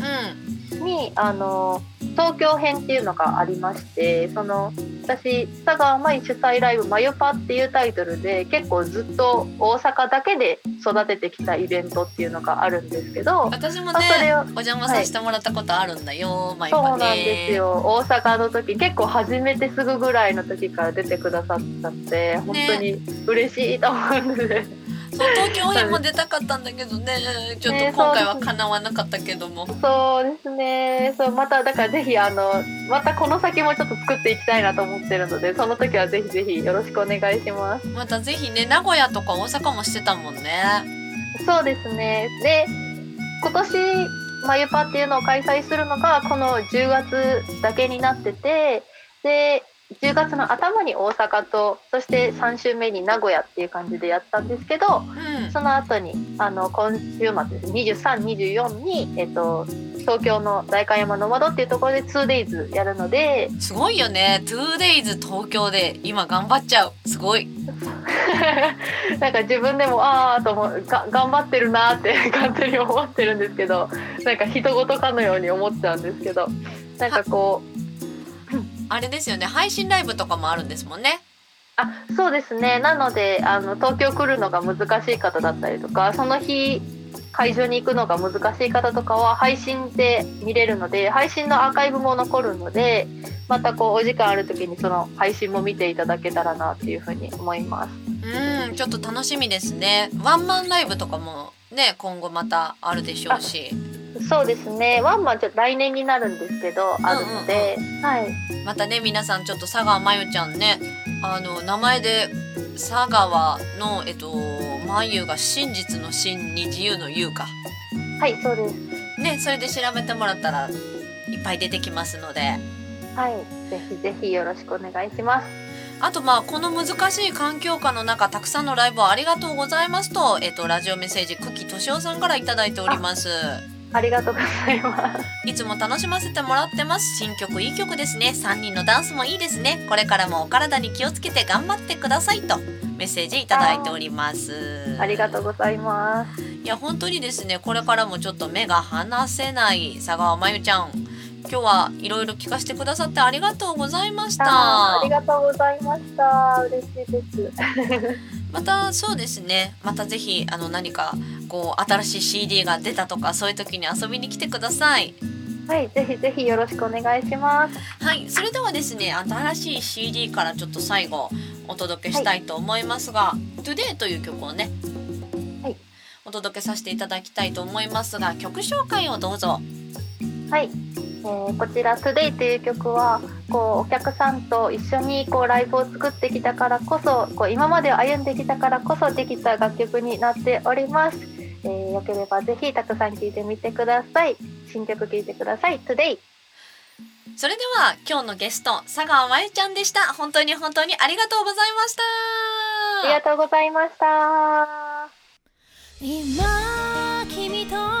うん。にあの東京編っていうのがありましてその私佐川舞主催ライブ「まゆパ」っていうタイトルで結構ずっと大阪だけで育ててきたイベントっていうのがあるんですけど私もねお邪魔させてもらったことあるんだよ、まゆそうなんですよ。大阪の時結構始めてすぐぐらいの時から出てくださったんで本当に嬉しいと思うので、そう東京編も出たかったんだけどね。<laughs> ちょっとね今回はそうです叶わなかったけども、そうですね。そうまただからぜひあのまたこの先もちょっと作っていきたいなと思ってるのでその時はぜひぜひよろしくお願いします。またぜひね名古屋とか大阪もしてたもんね。そうですね。で今年まゆパっていうのを開催するのがこの10月だけになっててで10月の頭に大阪とそして3週目に名古屋っていう感じでやったんですけどうん。その後にあの今週末です。2324に、えっと、東京の代官山の窓っていうところで 2days やるのですごいよね。2days 東京で今頑張っちゃう。すごい。<laughs> なんか自分でもああと思う。が頑張ってるなって <laughs> 勝手に思ってるんですけどなんか人事かのように思っちゃうんですけどなんかこうあれですよね。配信ライブとかもあるんですもんね。あそうですね。なのであの東京来るのが難しい方だったりとかその日会場に行くのが難しい方とかは配信で見れるので配信のアーカイブも残るのでまたこうお時間ある時にその配信も見ていただけたらなっていうふうに思います。うんちょっと楽しみですね。ワンマンライブとかもね今後またあるでしょうしそうですね。ワンマンちょっと来年になるんですけどあるので、はい。またね皆さんちょっと佐川真由ちゃんねあの名前で佐川のえっと真由が真実の真に自由の由か。はいそうです。ねそれで調べてもらったらいっぱい出てきますので。はい。ぜひぜひよろしくお願いします。あとまあこの難しい環境下の中たくさんのライブをありがとうございますと、えっと、ラジオメッセージ久喜敏夫さんからいただいておりますありがとうございます。いつも楽しませてもらってます。新曲いい曲ですね。3人のダンスもいいですね。これからもお体に気をつけて頑張ってくださいとメッセージいただいております。ありがとうございます。いや本当にですねこれからもちょっと目が離せない佐川真由ちゃん。今日はいろいろ聞かせてくださってありがとうございました。ありがとうございました。嬉しいですまたそうですね。またぜひあの何かこう新しい CD が出たとかそういう時に遊びに来てください。はいぜひぜひよろしくお願いします。はいそれではですね新しい CD からちょっと最後お届けしたいと思いますが「Today」という曲をね、はい。お届けさせていただきたいと思いますが曲紹介をどうぞ。はい、えーこちら「Today」という曲はこうお客さんと一緒にこうライブを作ってきたからこそこう今まで歩んできたからこそできた楽曲になっております、えーよければぜひたくさん聴いてみてください。新曲聴いてください「Today」それでは今日のゲスト佐川まゆちゃんでした。本当に本当にありがとうございました。ありがとうございました。今君と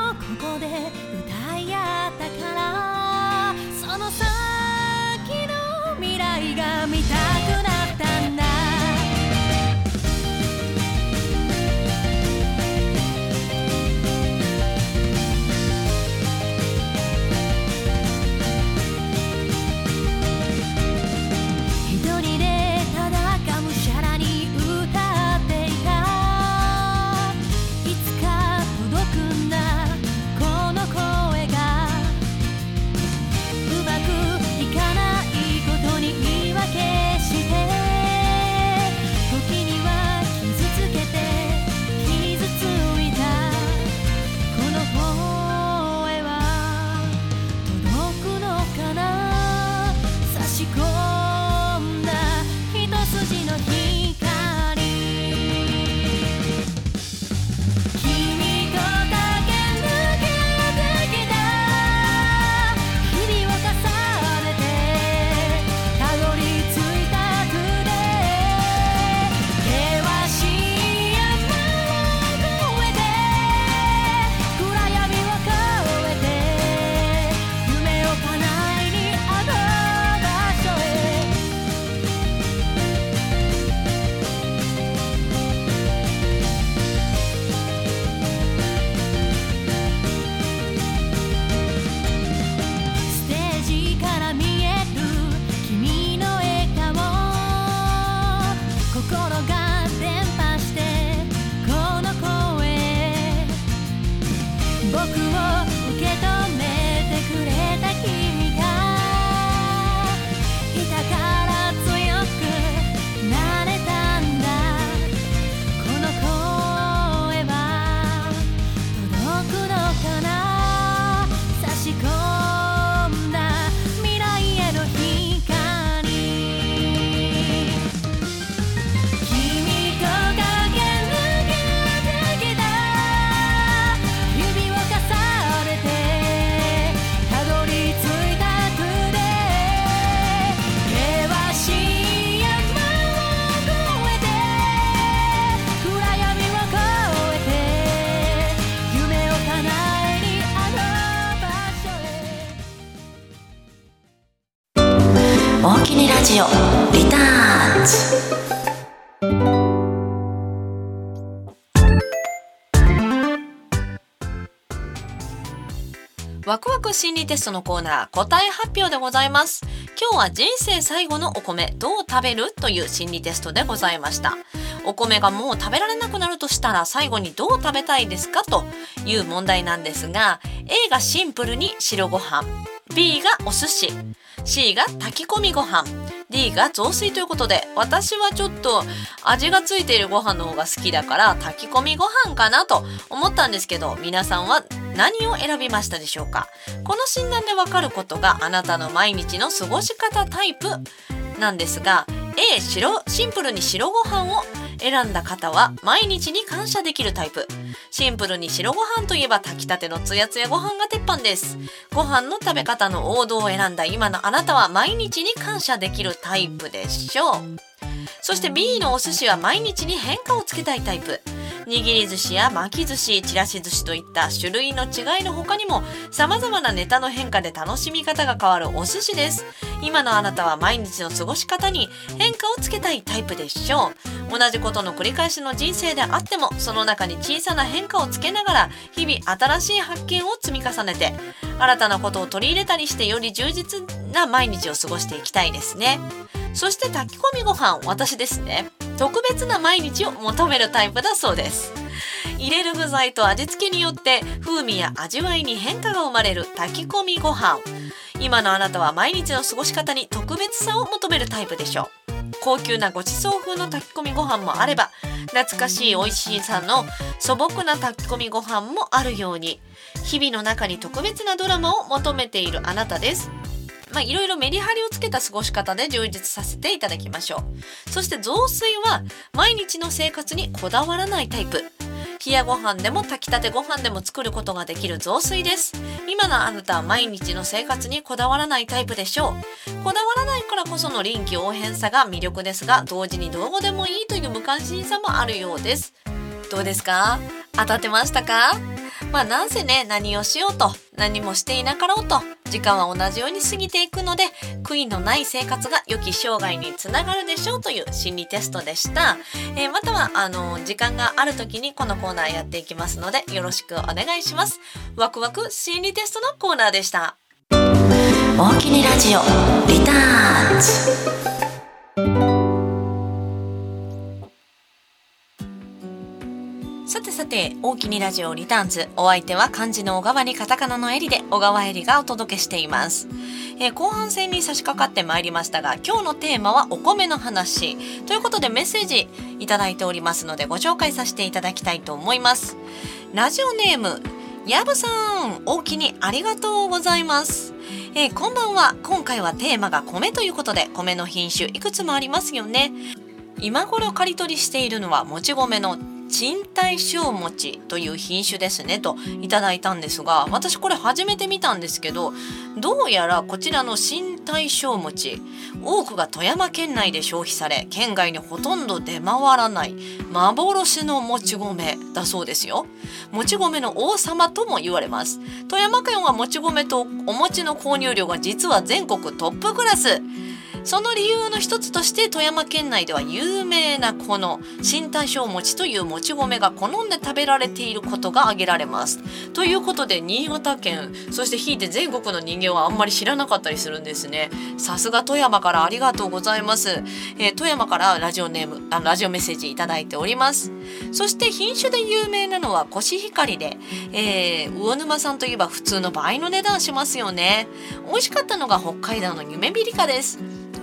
心理テストのコーナー答え発表でございます。今日は人生最後のお米どう食べる？という心理テストでございました。お米がもう食べられなくなるとしたら最後にどう食べたいですかという問題なんですが A がシンプルに白ご飯。B がお寿司。C が炊き込みご飯。D が雑炊ということで私はちょっと味がついているご飯の方が好きだから炊き込みご飯かなと思ったんですけど皆さんは何を選びましたでしょうか？この診断でわかることがあなたの毎日の過ごし方タイプなんですが A 白シンプルに白ご飯を選んだ方は毎日に感謝できるタイプ。シンプルに白ご飯といえば炊きたてのつやつやご飯が鉄板です。ご飯の食べ方の王道を選んだ今のあなたは毎日に感謝できるタイプでしょう。そして B のお寿司は毎日に変化をつけたいタイプ。握り寿司や巻き寿司ちらし寿司といった種類の違いの他にも様々なネタの変化で楽しみ方が変わるお寿司です。今のあなたは毎日の過ごし方に変化をつけたいタイプでしょう。同じことの繰り返しの人生であってもその中に小さな変化をつけながら日々新しい発見を積み重ねて新たなことを取り入れたりしてより充実な毎日を過ごしていきたいですね。そして炊き込みご飯私ですね。特別な毎日を求めるタイプだそうです。入れる具材と味付けによって風味や味わいに変化が生まれる炊き込みご飯。今のあなたは毎日の過ごし方に特別さを求めるタイプでしょう。高級なごちそう風の炊き込みご飯もあれば懐かしい美味しいさんの素朴な炊き込みご飯もあるように。日々の中に特別なドラマを求めているあなたです。まあ、いろいろメリハリをつけた過ごし方で充実させていただきましょう。そして雑炊は毎日の生活にこだわらないタイプ。冷やご飯でも炊きたてご飯でも作ることができる雑炊です。今のあなたは毎日の生活にこだわらないタイプでしょう。こだわらないからこその臨機応変さが魅力ですが同時にどうでもいいという無関心さもあるようです。どうですか？当たってましたか？まあなんせね何をしようと何もしていなかろうと時間は同じように過ぎていくので悔いのない生活が良き生涯につながるでしょうという心理テストでした、えーまたはあの時間がある時にこのコーナーやっていきますのでよろしくお願いします。ワクワク心理テストのコーナーでした。大きにラジオリターンズ。て、大きにラジオリターンズ。お相手は漢字の小川にカタカナのエリで小川エリがお届けしています。えー後半戦に差し掛かってまいりましたが、今日のテーマはお米の話。ということでメッセージいただいておりますのでご紹介させていただきたいと思います。ラジオネーム、やぶさん、大きにありがとうございます。えーこんばんは。今回はテーマが米ということで、米の品種いくつもありますよね。今頃刈り取りしているのはもち米の賃貸小餅という品種ですねといただいたんですが私これ初めて見たんですけどどうやらこちらの賃貸小餅多くが富山県内で消費され県外にほとんど出回らない幻のもち米だそうですよ。もち米の王様とも言われます。富山県はもち米とお餅の購入量が実は全国トップクラス。その理由の一つとして富山県内では有名なこの新大正餅というもち米が好んで食べられていることが挙げられます。ということで新潟県そしてひいて全国の人間はあんまり知らなかったりするんですね。さすが富山からありがとうございます。えー富山からラジオネームあラジオメッセージいただいております。そして品種で有名なのはコシヒカリで、えー魚沼さんといえば普通の倍の値段しますよね。美味しかったのが北海道の夢ビリカです。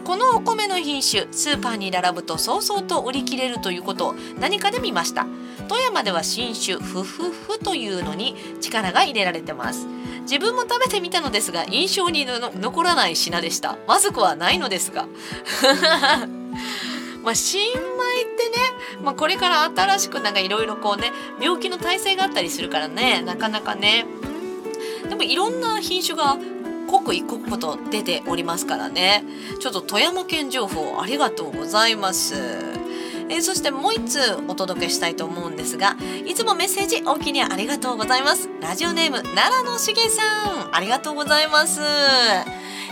このお米の品種スーパーに並ぶと早々と売り切れるということを何かで見ました。富山では新種フフフというのに力が入れられてます。自分も食べてみたのですが印象にの残らない品でした。まずくはないのですが。<laughs> まあ新米ってね、まあ、これから新しくなんかいろいろこうね病気の耐性があったりするからねなかなかね。でもいろんな品種が刻一刻と出ておりますからね。ちょっと富山県情報ありがとうございます。えーそしてもう一通お届けしたいと思うんですがいつもメッセージお気にありがとうございます。ラジオネーム奈良のしげさんありがとうございます、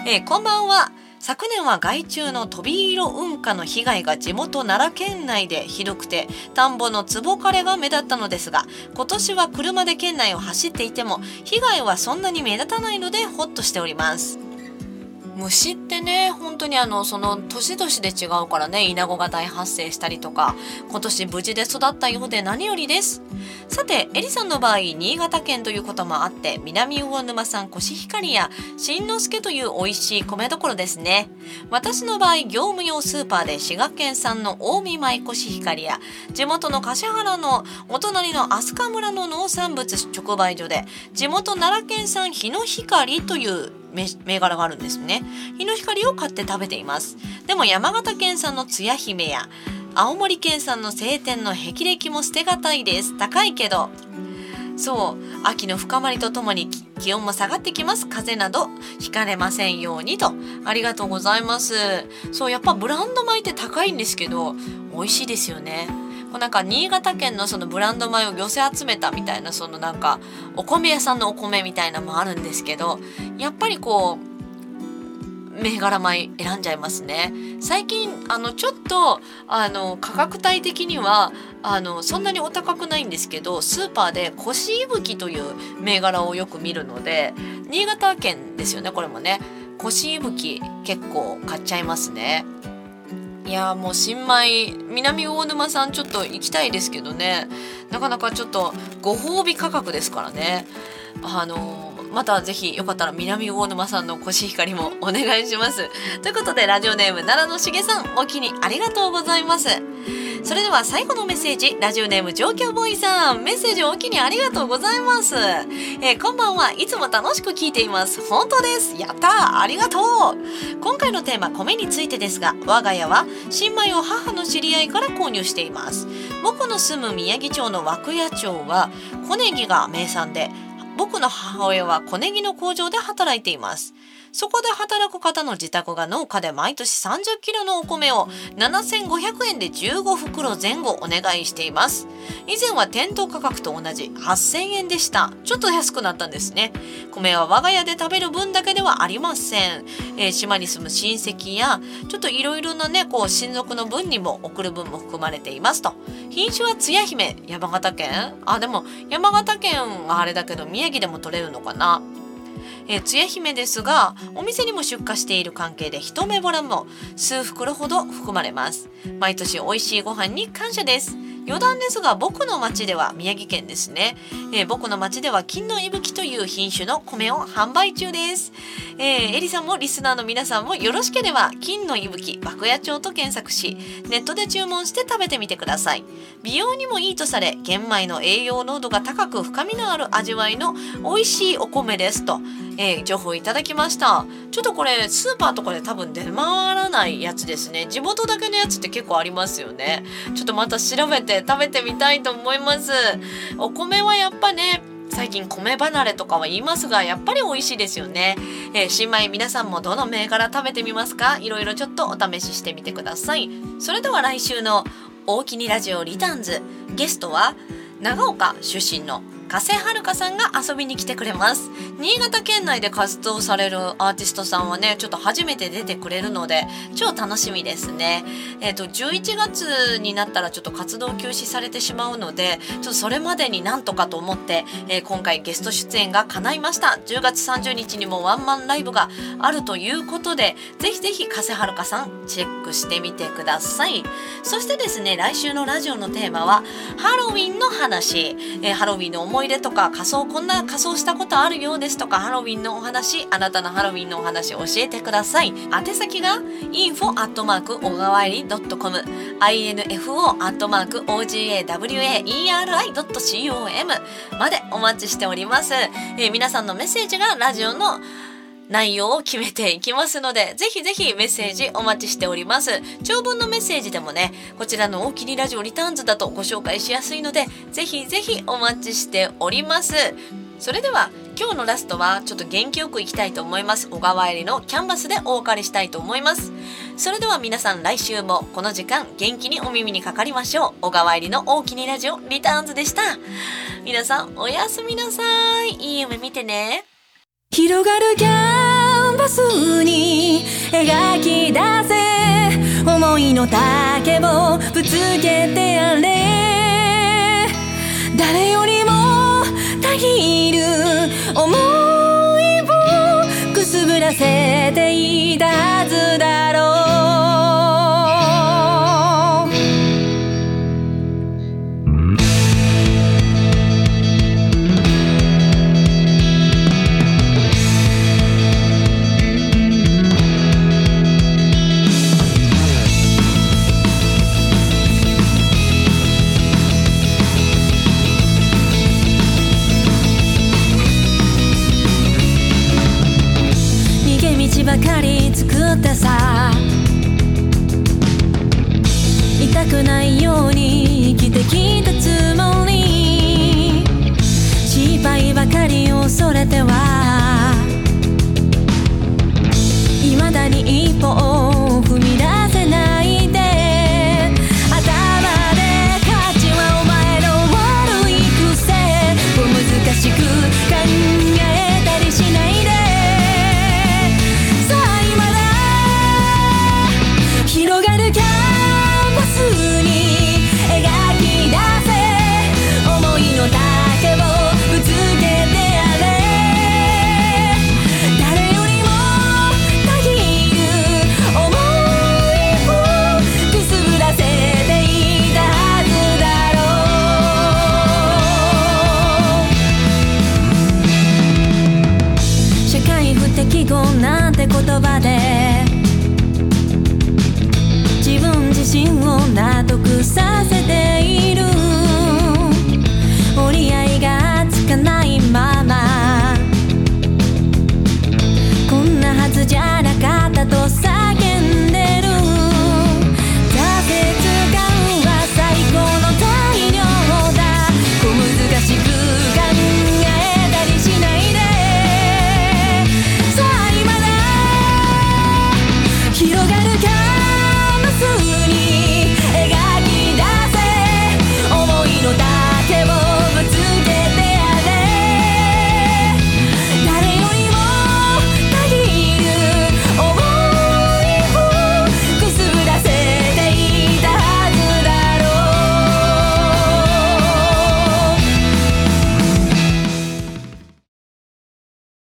えーこんばんは。昨年は害虫の飛び色雲下の被害が地元奈良県内でひどくて田んぼの壺枯れが目立ったのですが今年は車で県内を走っていても被害はそんなに目立たないのでホッとしております。虫ってね本当にあのその年々で違うからねイナゴが大発生したりとか今年無事で育ったようで何よりです。さてエリさんの場合新潟県ということもあって南魚沼産コシヒカリや新之助という美味しい米どころですね。私の場合業務用スーパーで滋賀県産の近江米コシヒカリや地元の橿原のお隣の飛鳥村の農産物直売所で地元奈良県産日の光という銘銘柄があるんですね。日の光を買って食べています。でも山形県産のつや姫や青森県産の晴天の霹靂も捨てがたいです。高いけど。そう秋の深まりとともに気温も下がってきます。風邪などひかれませんようにと。ありがとうございます。そうやっぱブランド米って高いんですけど美味しいですよね。うなんか新潟県のそのブランド米を寄せ集めたみたいなそのなんかお米屋さんのお米みたいなのもあるんですけどやっぱりこう銘柄米選んじゃいますね。最近あのちょっとあの価格帯的にはあのそんなにお高くないんですけどスーパーでコシイブキという銘柄をよく見るので新潟県ですよねこれもね。コシイブキ結構買っちゃいますね。いやもう新米南大沼さんちょっと行きたいですけどね。なかなかちょっとご褒美価格ですからね。あのまたぜひよかったら南魚沼さんのコシヒカリもお願いします。ということでラジオネーム奈良のしげさんお気にありがとうございます。それでは最後のメッセージラジオネーム上京ボーイさん。メッセージお気にありがとうございます、えーこんばんはいつも楽しく聞いています。本当です。やったー。ありがとう。今回のテーマ米についてですが我が家は新米を母の知り合いから購入しています。僕の住む宮城町の涌谷町は小ネギが名産で僕の母親は小ネギの工場で働いています。そこで働く方の自宅が農家で毎年30キロのお米を7500円で15袋前後お願いしています。以前は店頭価格と同じ8000円でした。ちょっと安くなったんですね。米は我が家で食べる分だけではありません、えー、島に住む親戚やちょっといろいろなねこう親族の分にも送る分も含まれていますと。品種はつや姫。山形県？あでも山形県はあれだけど宮城でも取れるのかな。えー、つや姫ですがお店にも出荷している関係で一目ぼれも数袋ほど含まれます。毎年美味しいご飯に感謝です。余談ですが僕の町では宮城県ですね、えー、僕の町では金の息吹という品種の米を販売中です、えー、エリさんもリスナーの皆さんもよろしければ金の息吹爆谷町と検索しネットで注文して食べてみてください。美容にもいいとされ玄米の栄養濃度が高く深みのある味わいの美味しいお米ですとえー、情報いただきました。ちょっとこれスーパーとかで多分出回らないやつですね。地元だけのやつって結構ありますよね。ちょっとまた調べて食べてみたいと思います。お米はやっぱね最近米離れとかは言いますがやっぱり美味しいですよね、えー、新米皆さんもどの銘柄食べてみますか？いろいろちょっとお試ししてみてください。それでは来週の大きにラジオリターンズ。ゲストは長岡出身の加瀬遥さんが遊びに来てくれます。新潟県内で活動されるアーティストさんはねちょっと初めて出てくれるので超楽しみですね。えっ、ー、と11月になったらちょっと活動休止されてしまうのでちょっとそれまでになんとかと思って、えー、今回ゲスト出演が叶いました。10月30日にもワンマンライブがあるということでぜひぜひ加瀬遥さんチェックしてみてください。そしてですね来週のラジオのテーマはハロウィンの話、えー、ハロウィンの思思い出とか仮装こんな仮装したことあるようですとかハロウィンのお話あなたのハロウィンのお話教えてください。宛先が info アットマークおがわえり .com info アットマーク ogawaeri.com までお待ちしております、えー、皆さんのメッセージがラジオの内容を決めていきますので、ぜひぜひメッセージお待ちしております。長文のメッセージでもね、こちらの大きにラジオリターンズだとご紹介しやすいので、ぜひぜひお待ちしております。それでは今日のラストはちょっと元気よくいきたいと思います。小川入りのキャンバスでお別れしたいと思います。それでは皆さん来週もこの時間元気にお耳にかかりましょう。小川入りの大きにラジオリターンズでした。皆さんおやすみなさい。いい夢見てね。広がるキャンバスに描き出せ思いの丈をぶつけてやれ。誰よりもたぎる思いをくすぶらせていたはずだろう。さ。痛くないように生きてきたつもり。失敗ばかり恐れては。未だに一歩